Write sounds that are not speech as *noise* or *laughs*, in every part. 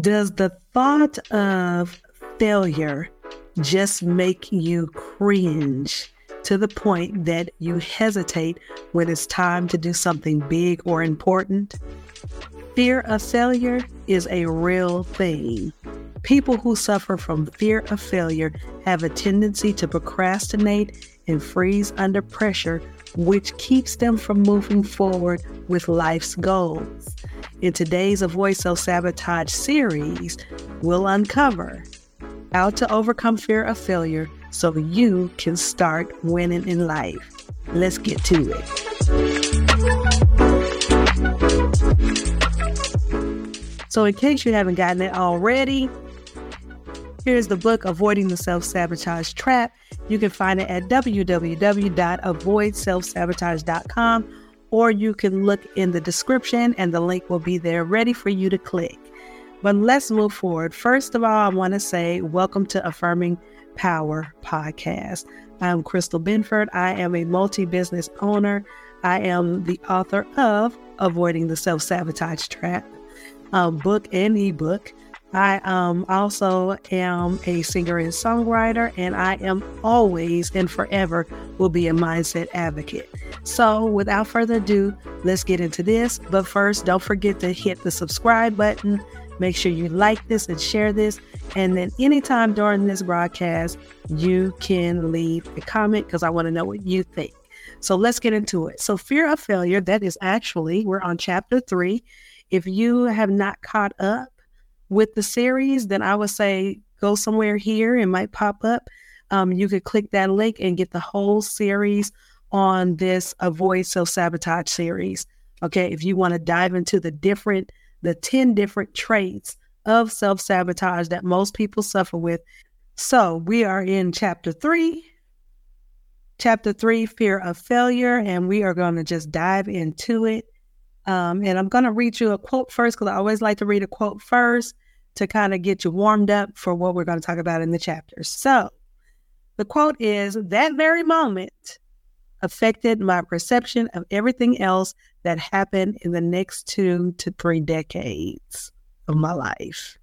Does the thought of failure just make you cringe to the point that you hesitate when it's time to do something big or important? Fear of failure is a real thing. People who suffer from fear of failure have a tendency to procrastinate and freeze under pressure, which keeps them from moving forward with life's goals. In today's Avoid Self Sabotage series, we'll uncover how to overcome fear of failure so you can start winning in life. Let's get to it. So, in case you haven't gotten it already, here's the book Avoiding the Self Sabotage Trap. You can find it at www.avoidselfsabotage.com or you can look in the description and the link will be there ready for you to click. But let's move forward. First of all, I want to say welcome to Affirming Power Podcast. I'm Christyl Benford. I am a multi business owner. I am the author of Avoiding the Self Sabotage Trap, book and ebook. I um, also am a singer and songwriter, and I am always and forever will be a mindset advocate. So, without further ado, let's get into this. But first, don't forget to hit the subscribe button. Make sure you like this and share this. And then, anytime during this broadcast, you can leave a comment because I want to know what you think. So, let's get into it. So, fear of failure, that is actually, we're on chapter three. If you have not caught up, with the series, then I would say go somewhere here. It might pop up. Um, you could click that link and get the whole series on this Avoid Self Sabotage series. Okay, if you want to dive into the different, the 10 different traits of self sabotage that most people suffer with. So we are in chapter three, chapter three, fear of failure, and we are going to just dive into it. Um, and I'm going to read you a quote first because I always like to read a quote first to kind of get you warmed up for what we're going to talk about in the chapter. So the quote is That very moment affected my perception of everything else that happened in the next two to three decades of my life.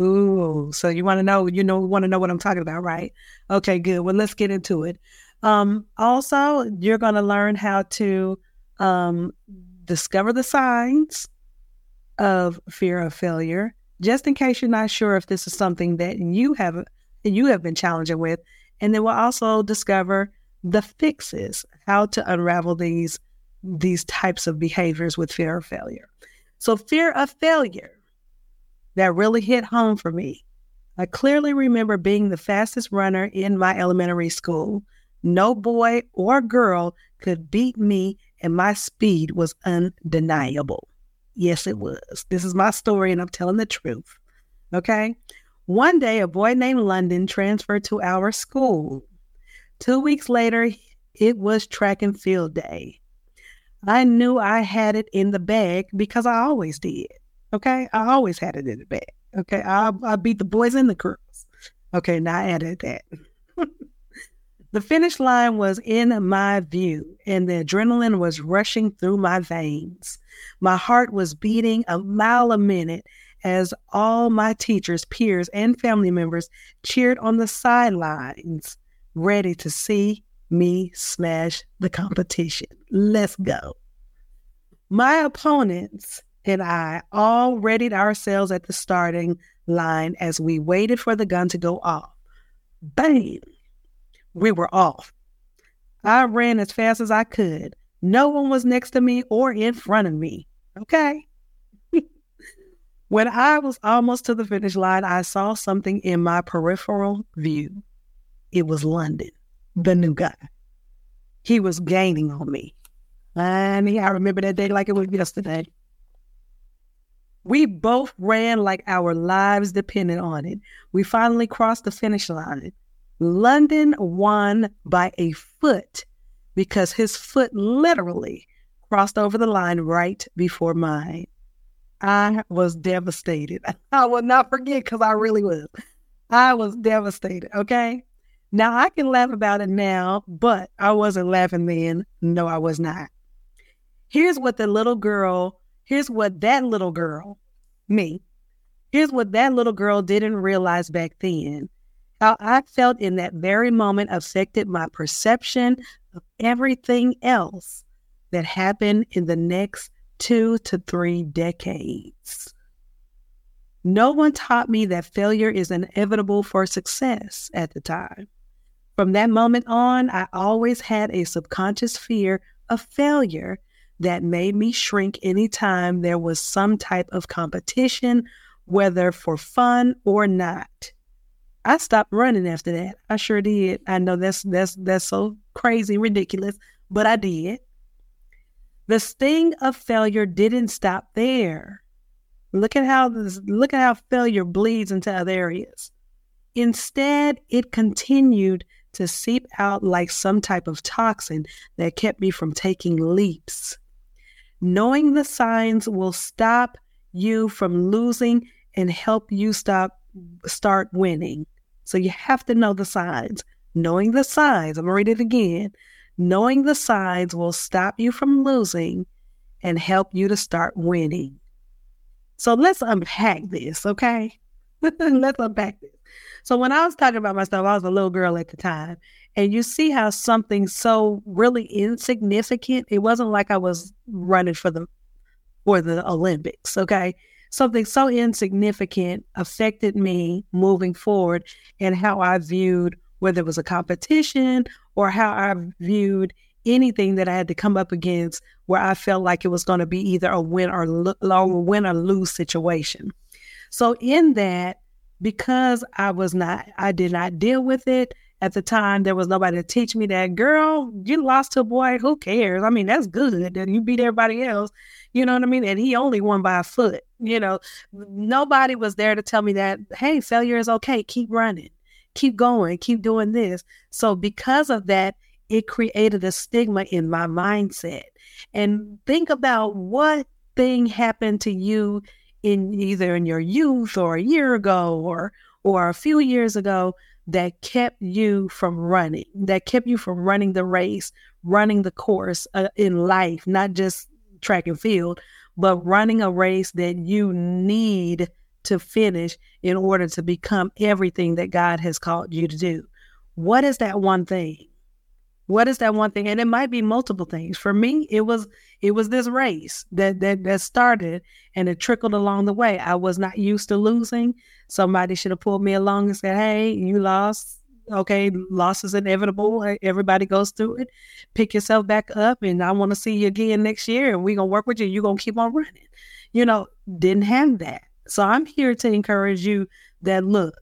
Ooh, so you want to know, you know, want to know what I'm talking about, right? Okay, good. Well, let's get into it. Um, also, you're going to learn how to um, discover the signs of fear of failure, just in case you're not sure if this is something that you have you have been challenging with. And then we'll also discover the fixes, how to unravel these these types of behaviors with fear of failure. So fear of failure that really hit home for me. I clearly remember being the fastest runner in my elementary school. No boy or girl could beat me and my speed was undeniable. Yes, it was. This is my story, and I'm telling the truth. Okay. One day, a boy named London transferred to our school. Two weeks later, it was track and field day. I knew I had it in the bag because I always did. Okay. I always had it in the bag. Okay. I, I beat the boys and the girls. Okay. Now I added that. *laughs* The finish line was in my view, and the adrenaline was rushing through my veins. My heart was beating a mile a minute as all my teachers, peers, and family members cheered on the sidelines, ready to see me smash the competition. Let's go. My opponents and I all readied ourselves at the starting line as we waited for the gun to go off. Bang! we were off. I ran as fast as I could. No one was next to me or in front of me. Okay. *laughs* when I was almost to the finish line, I saw something in my peripheral view. It was London, the new guy. He was gaining on me. And I remember that day like it was yesterday. We both ran like our lives depended on it. We finally crossed the finish line. London won by a foot because his foot literally crossed over the line right before mine. I was devastated. *laughs* I will not forget because I really was. I was devastated. Okay. Now I can laugh about it now, but I wasn't laughing then. No, I was not. Here's what the little girl, here's what that little girl, me, Here's what that little girl didn't realize back then. How I felt in that very moment affected my perception of everything else that happened in the next two to three decades. No one taught me that failure is inevitable for success at the time. From that moment on, I always had a subconscious fear of failure that made me shrink anytime there was some type of competition whether for fun or not. I stopped running after that. I sure did. I know that's that's that's so crazy, ridiculous, but I did. The sting of failure didn't stop there. Look at how this, look at how failure bleeds into other areas. Instead, it continued to seep out like some type of toxin that kept me from taking leaps. Knowing the signs will stop you from losing and help you stop start winning. So you have to know the signs. Knowing the signs, I'm gonna read it again. Knowing the signs will stop you from losing and help you to start winning. So let's unpack this, okay? *laughs* let's unpack this. So when I was talking about myself, I was a little girl at the time. And you see how something so really insignificant, it wasn't like I was running for the for the Olympics, okay? something so insignificant affected me moving forward and how I viewed whether it was a competition or how I viewed anything that I had to come up against where I felt like it was going to be either a win or lo- win or lose situation. So in that, because I was not, I did not deal with it at the time. There was nobody to teach me that. Girl, you lost to a boy. Who cares? I mean, that's good you beat everybody else. You know what I mean? And he only won by a foot. You know, nobody was there to tell me that, hey, failure is okay. Keep running, keep going, keep doing this. So, because of that, it created a stigma in my mindset. And think about what thing happened to you in either in your youth or a year ago or or a few years ago that kept you from running, that kept you from running the race, running the course uh, in life, not just track and field, but running a race that you need to finish in order to become everything that God has called you to do. What is that one thing? What is that one thing? And it might be multiple things. For me, it was it was this race that that that started and it trickled along the way. I was not used to losing. Somebody should have pulled me along and said, "Hey, you lost okay, loss is inevitable. Everybody goes through it. Pick yourself back up, and I want to see you again next year, and we're gonna work with you. You're gonna keep on running. You know, didn't have that. So I'm here to encourage you that look,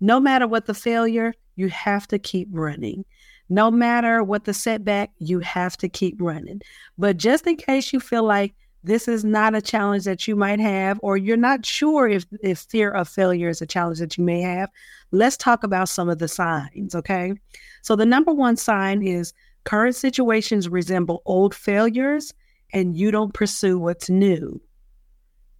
no matter what the failure, you have to keep running. No matter what the setback, you have to keep running. But just in case you feel like this is not a challenge that you might have, or you're not sure if, if fear of failure is a challenge that you may have, let's talk about some of the signs, okay? So, the number one sign is current situations resemble old failures and you don't pursue what's new.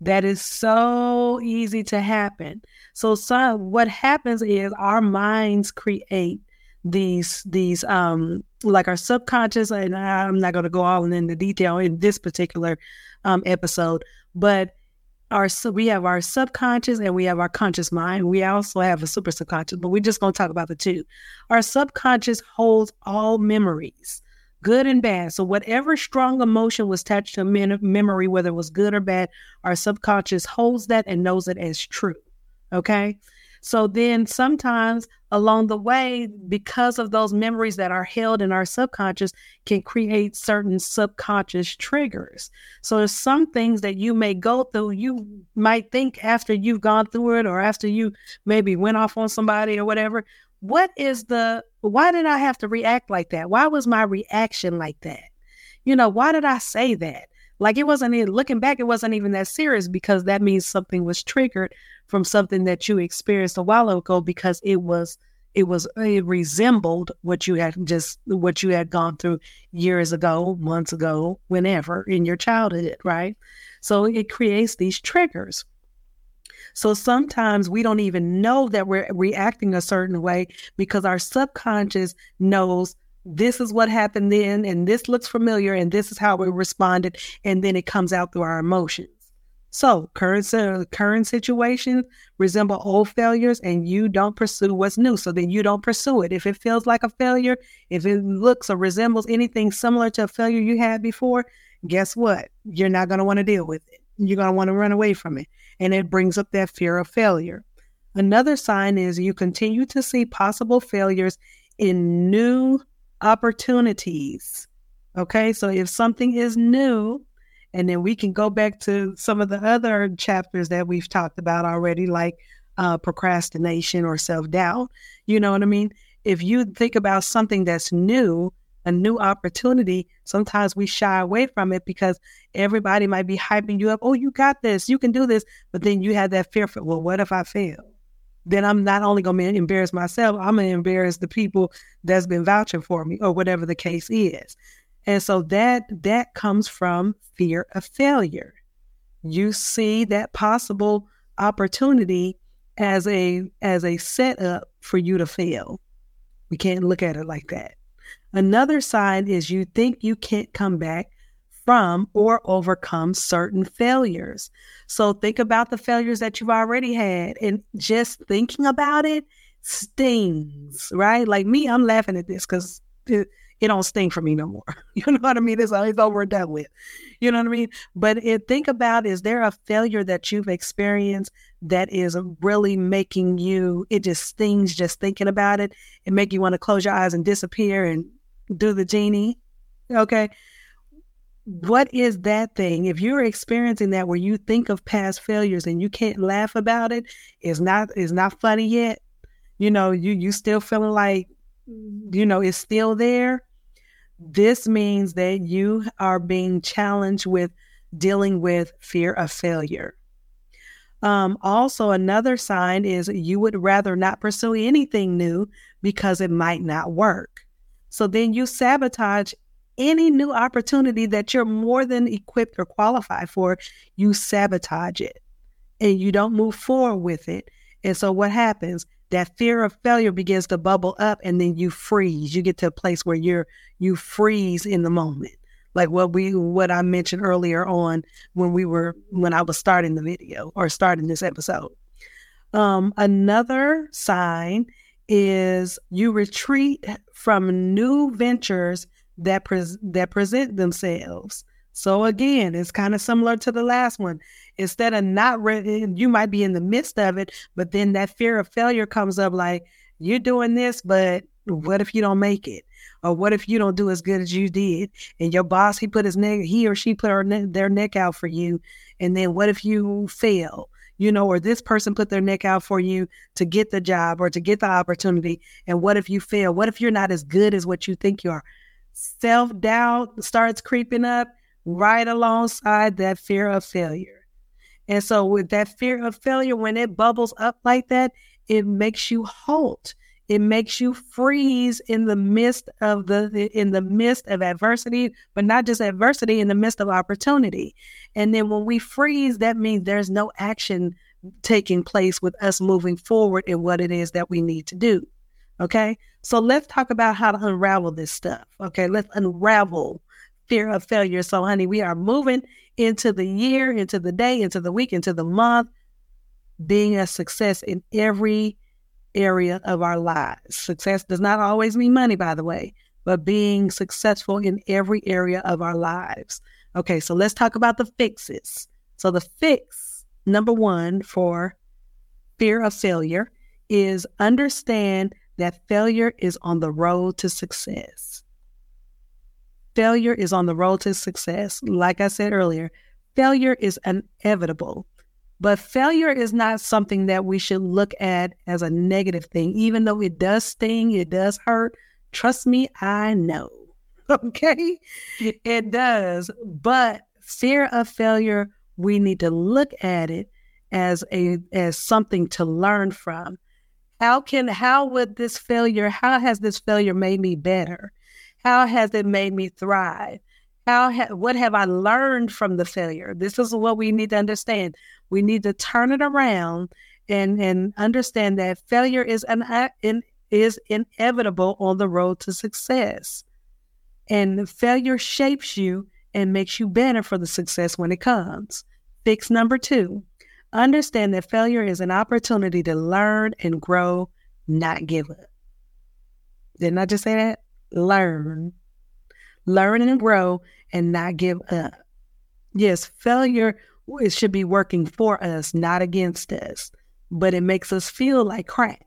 That is so easy to happen. So, so what happens is our minds create these these um like our subconscious and i'm not going to go all into detail in this particular um episode but our so we have our subconscious and we have our conscious mind. We also have a super subconscious but we're just going to talk about the two. Our subconscious holds all memories good and bad. So whatever strong emotion was attached to a memory whether it was good or bad our subconscious holds that and knows it as true okay so then sometimes along the way, because of those memories that are held in our subconscious, can create certain subconscious triggers. So there's some things that you may go through, you might think after you've gone through it or after you maybe went off on somebody or whatever. What is the why did I have to react like that? Why was my reaction like that? You know, why did I say that? Like it wasn't even looking back, it wasn't even that serious because that means something was triggered from something that you experienced a while ago because it was it was uh, it resembled what you had just what you had gone through years ago, months ago, whenever in your childhood, right? So it creates these triggers. So sometimes we don't even know that we're reacting a certain way because our subconscious knows this is what happened then, and this looks familiar, and this is how we responded, and then it comes out through our emotions. So current current situations resemble old failures, and you don't pursue what's new. So then you don't pursue it. If it feels like a failure, if it looks or resembles anything similar to a failure you had before, guess what? You're not going to want to deal with it. You're going to want to run away from it, and it brings up that fear of failure. Another sign is you continue to see possible failures in new opportunities. Okay, so if something is new, and then we can go back to some of the other chapters that we've talked about already, like uh, procrastination or self doubt. You know what I mean? If you think about something that's new, a new opportunity, sometimes we shy away from it because everybody might be hyping you up. Oh, you got this, you can do this. But then you have that fear for, well, what if I fail? Then I'm not only going to embarrass myself, I'm going to embarrass the people that's been vouching for me or whatever the case is. And so that that comes from fear of failure. You see that possible opportunity as a as a setup for you to fail. We can't look at it like that. Another sign is you think you can't come back from or overcome certain failures. So think about the failures that you've already had and just thinking about it stings, right? Like me, I'm laughing at this because it don't sting for me no more. *laughs* You know what I mean? It's, it's over and done with. You know what I mean? But it, think about is there a failure that you've experienced that is really making you, it just stings just thinking about it and make you want to close your eyes and disappear and do the genie? Okay. What is that thing? If you're experiencing that where you think of past failures and you can't laugh about it, it's not it's not funny yet. You know, you you still feeling like you know it's still there this means that you are being challenged with dealing with fear of failure. Um, also, another sign is you would rather not pursue anything new because it might not work. So then you sabotage any new opportunity that you're more than equipped or qualified for. You sabotage it and you don't move forward with it. And so what happens? that fear of failure begins to bubble up and then you freeze. You get to a place where you're you freeze in the moment. Like what we what I mentioned earlier on when we were when I was starting the video or starting this episode. Um, another sign is you retreat from new ventures that pres that present themselves. So again, it's kind of similar to the last one. Instead of not ready, you might be in the midst of it, but then that fear of failure comes up like, you're doing this, but what if you don't make it? Or what if you don't do as good as you did? And your boss, he put his neck, he or she put ne- their neck out for you. And then what if you fail? You know, or this person put their neck out for you to get the job or to get the opportunity. And what if you fail? What if you're not as good as what you think you are? Self doubt starts creeping up right alongside that fear of failure. And so, with that fear of failure, when it bubbles up like that, it makes you halt. It makes you freeze in the midst of the in the midst of adversity, but not just adversity, in the midst of opportunity. And then when we freeze, that means there's no action taking place with us moving forward in what it is that we need to do. Okay. So let's talk about how to unravel this stuff. Okay. Let's unravel fear of failure. So, honey, we are moving into the year, into the day, into the week, into the month, being a success in every area of our lives. Success does not always mean money, by the way, but being successful in every area of our lives. Okay, so let's talk about the fixes. So, the fix number one for fear of failure is understand that failure is on the road to success failure is on the road to success. Like I said earlier, failure is inevitable. But failure is not something that we should look at as a negative thing, even though it does sting, it does hurt. Trust me, I know. *laughs* Okay? It does. But fear of failure, we need to look at it as a as something to learn from. How can how would this failure, how has this failure made me better? How has it made me thrive? How ha- what have I learned from the failure? This is what we need to understand. We need to turn it around and and understand that failure is an uh, in, is inevitable on the road to success. And failure shapes you and makes you better for the success when it comes. Fix number two understand that failure is an opportunity to learn and grow, not give up. Didn't I just say that? Learn. Learn and grow and not give up. Yes, failure it should be working for us, not against us, but it makes us feel like crap.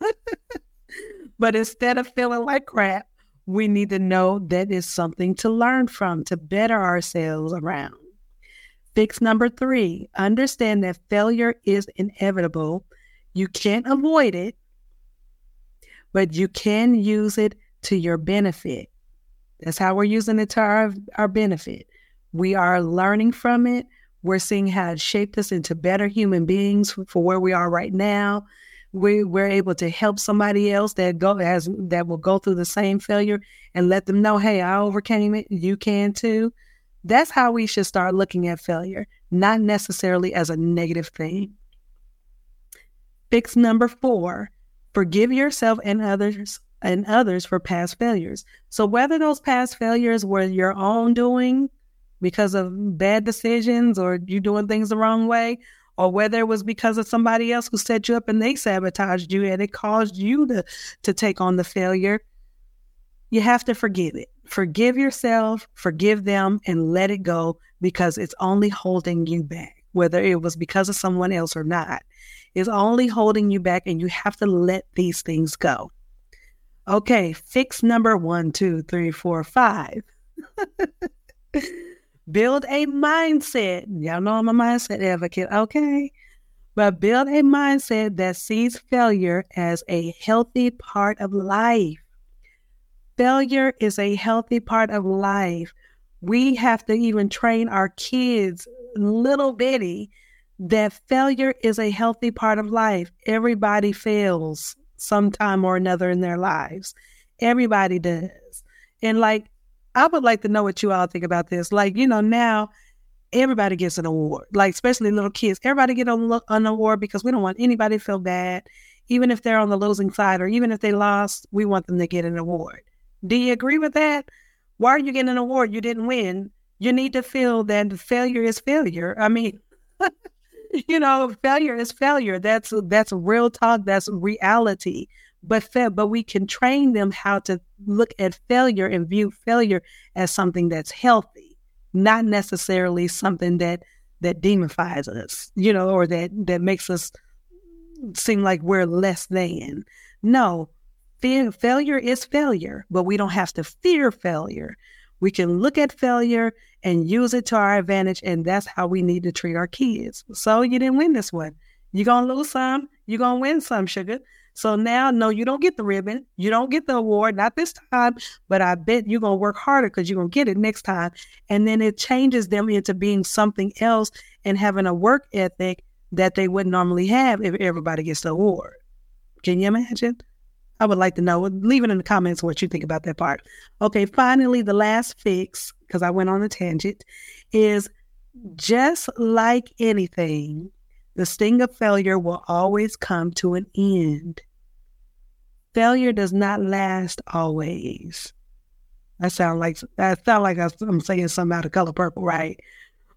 *laughs* but instead of feeling like crap, we need to know that it's something to learn from, to better ourselves around. Fix number three understand that failure is inevitable. You can't avoid it, but you can use it to your benefit. That's how we're using it to our, our benefit. We are learning from it. We're seeing how it shaped us into better human beings for, where we are right now. We, we're able to help somebody else that go as that will go through the same failure and let them know, hey, I overcame it. You can too. That's how we should start looking at failure, not necessarily as a negative thing. Fix number four, forgive yourself and others and others for past failures. So whether those past failures were your own doing because of bad decisions or you doing things the wrong way, or whether it was because of somebody else who set you up and they sabotaged you and it caused you to to take on the failure, you have to forgive it. Forgive yourself, forgive them, and let it go because it's only holding you back, whether it was because of someone else or not. It's only holding you back, and you have to let these things go. Okay, fix number one, two, three, four, five. *laughs* build a mindset. Y'all know I'm a mindset advocate, okay? But build a mindset that sees failure as a healthy part of life. Failure is a healthy part of life. We have to even train our kids, little bitty, that failure is a healthy part of life. Everybody fails sometime or another in their lives. Everybody does. And like, I would like to know what you all think about this. Like, you know, now everybody gets an award, like, especially little kids. Everybody get an, an award because we don't want anybody to feel bad. Even if they're on the losing side or even if they lost, we want them to get an award. Do you agree with that? Why are you getting an award? You didn't win. You need to feel that failure is failure. I mean, *laughs* you know, failure is failure. That's that's real talk. That's reality. But fa- but we can train them how to look at failure and view failure as something that's healthy, not necessarily something that that demonifies us, you know, or that that makes us seem like we're less than. No, Fear, failure is failure, but we don't have to fear failure. We can look at failure and use it to our advantage, and that's how we need to treat our kids. So you didn't win this one. You're gonna lose some, you're gonna win some, sugar. So now, no, you don't get the ribbon, you don't get the award, not this time, but I bet you're gonna work harder because you're gonna get it next time. And then it changes them into being something else and having a work ethic that they wouldn't normally have if everybody gets the award. Can you imagine? I would like to know. Leave it in the comments what you think about that part. Okay, finally, the last fix, because I went on a tangent, is just like anything, the sting of failure will always come to an end. Failure does not last always. I sound like I sound like I'm saying something out of color purple, right?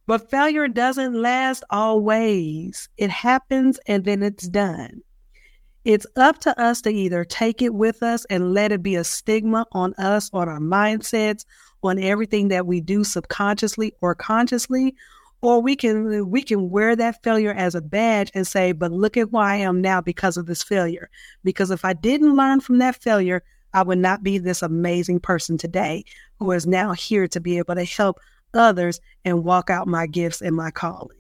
But failure doesn't last always. It happens and then it's done. It's up to us to either take it with us and let it be a stigma on us, on our mindsets, on everything that we do subconsciously or consciously, or we can we can wear that failure as a badge and say, "But look at who I am now because of this failure." Because if I didn't learn from that failure, I would not be this amazing person today who is now here to be able to help others and walk out my gifts and my calling.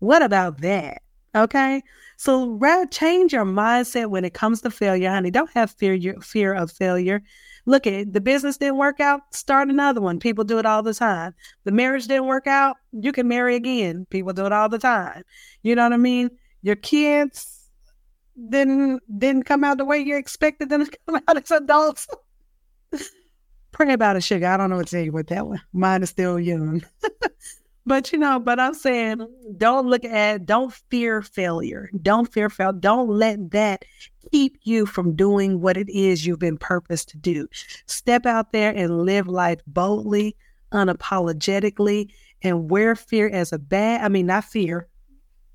What about that? Okay. So change your mindset when it comes to failure, honey. Don't have fear fear of failure. Look at it. The business didn't work out, start another one. People do it all the time. The marriage didn't work out, you can marry again. People do it all the time. You know what I mean? Your kids didn't didn't come out the way you expected them to *laughs* come out as adults. *laughs* Pray about it, sugar. I don't know what to tell you with that one. Mine is still young. *laughs* But you know, but I'm saying don't look at, don't fear failure. Don't fear fail. Don't let that keep you from doing what it is you've been purposed to do. Step out there and live life boldly, unapologetically, and wear fear as a bad, I mean, not fear,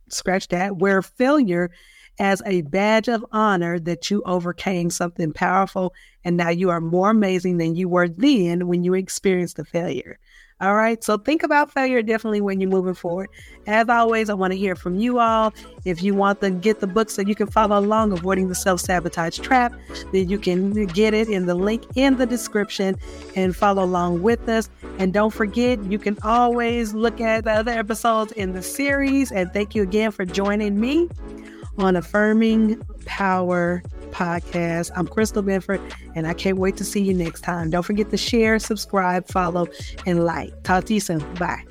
scratch that, wear failure as a badge of honor that you overcame something powerful and now you are more amazing than you were then when you experienced the failure. All right. So think about failure definitely when you're moving forward. As always, I want to hear from you all. If you want to get the book so you can follow along, Avoiding the Self Sabotage Trap, then you can get it in the link in the description and follow along with us. And don't forget, you can always look at the other episodes in the series. And thank you again for joining me on Affirming Power podcast. I'm Christyl Benford, and I can't wait to see you next time. Don't forget to share, subscribe, follow, and like. Talk to you soon. Bye.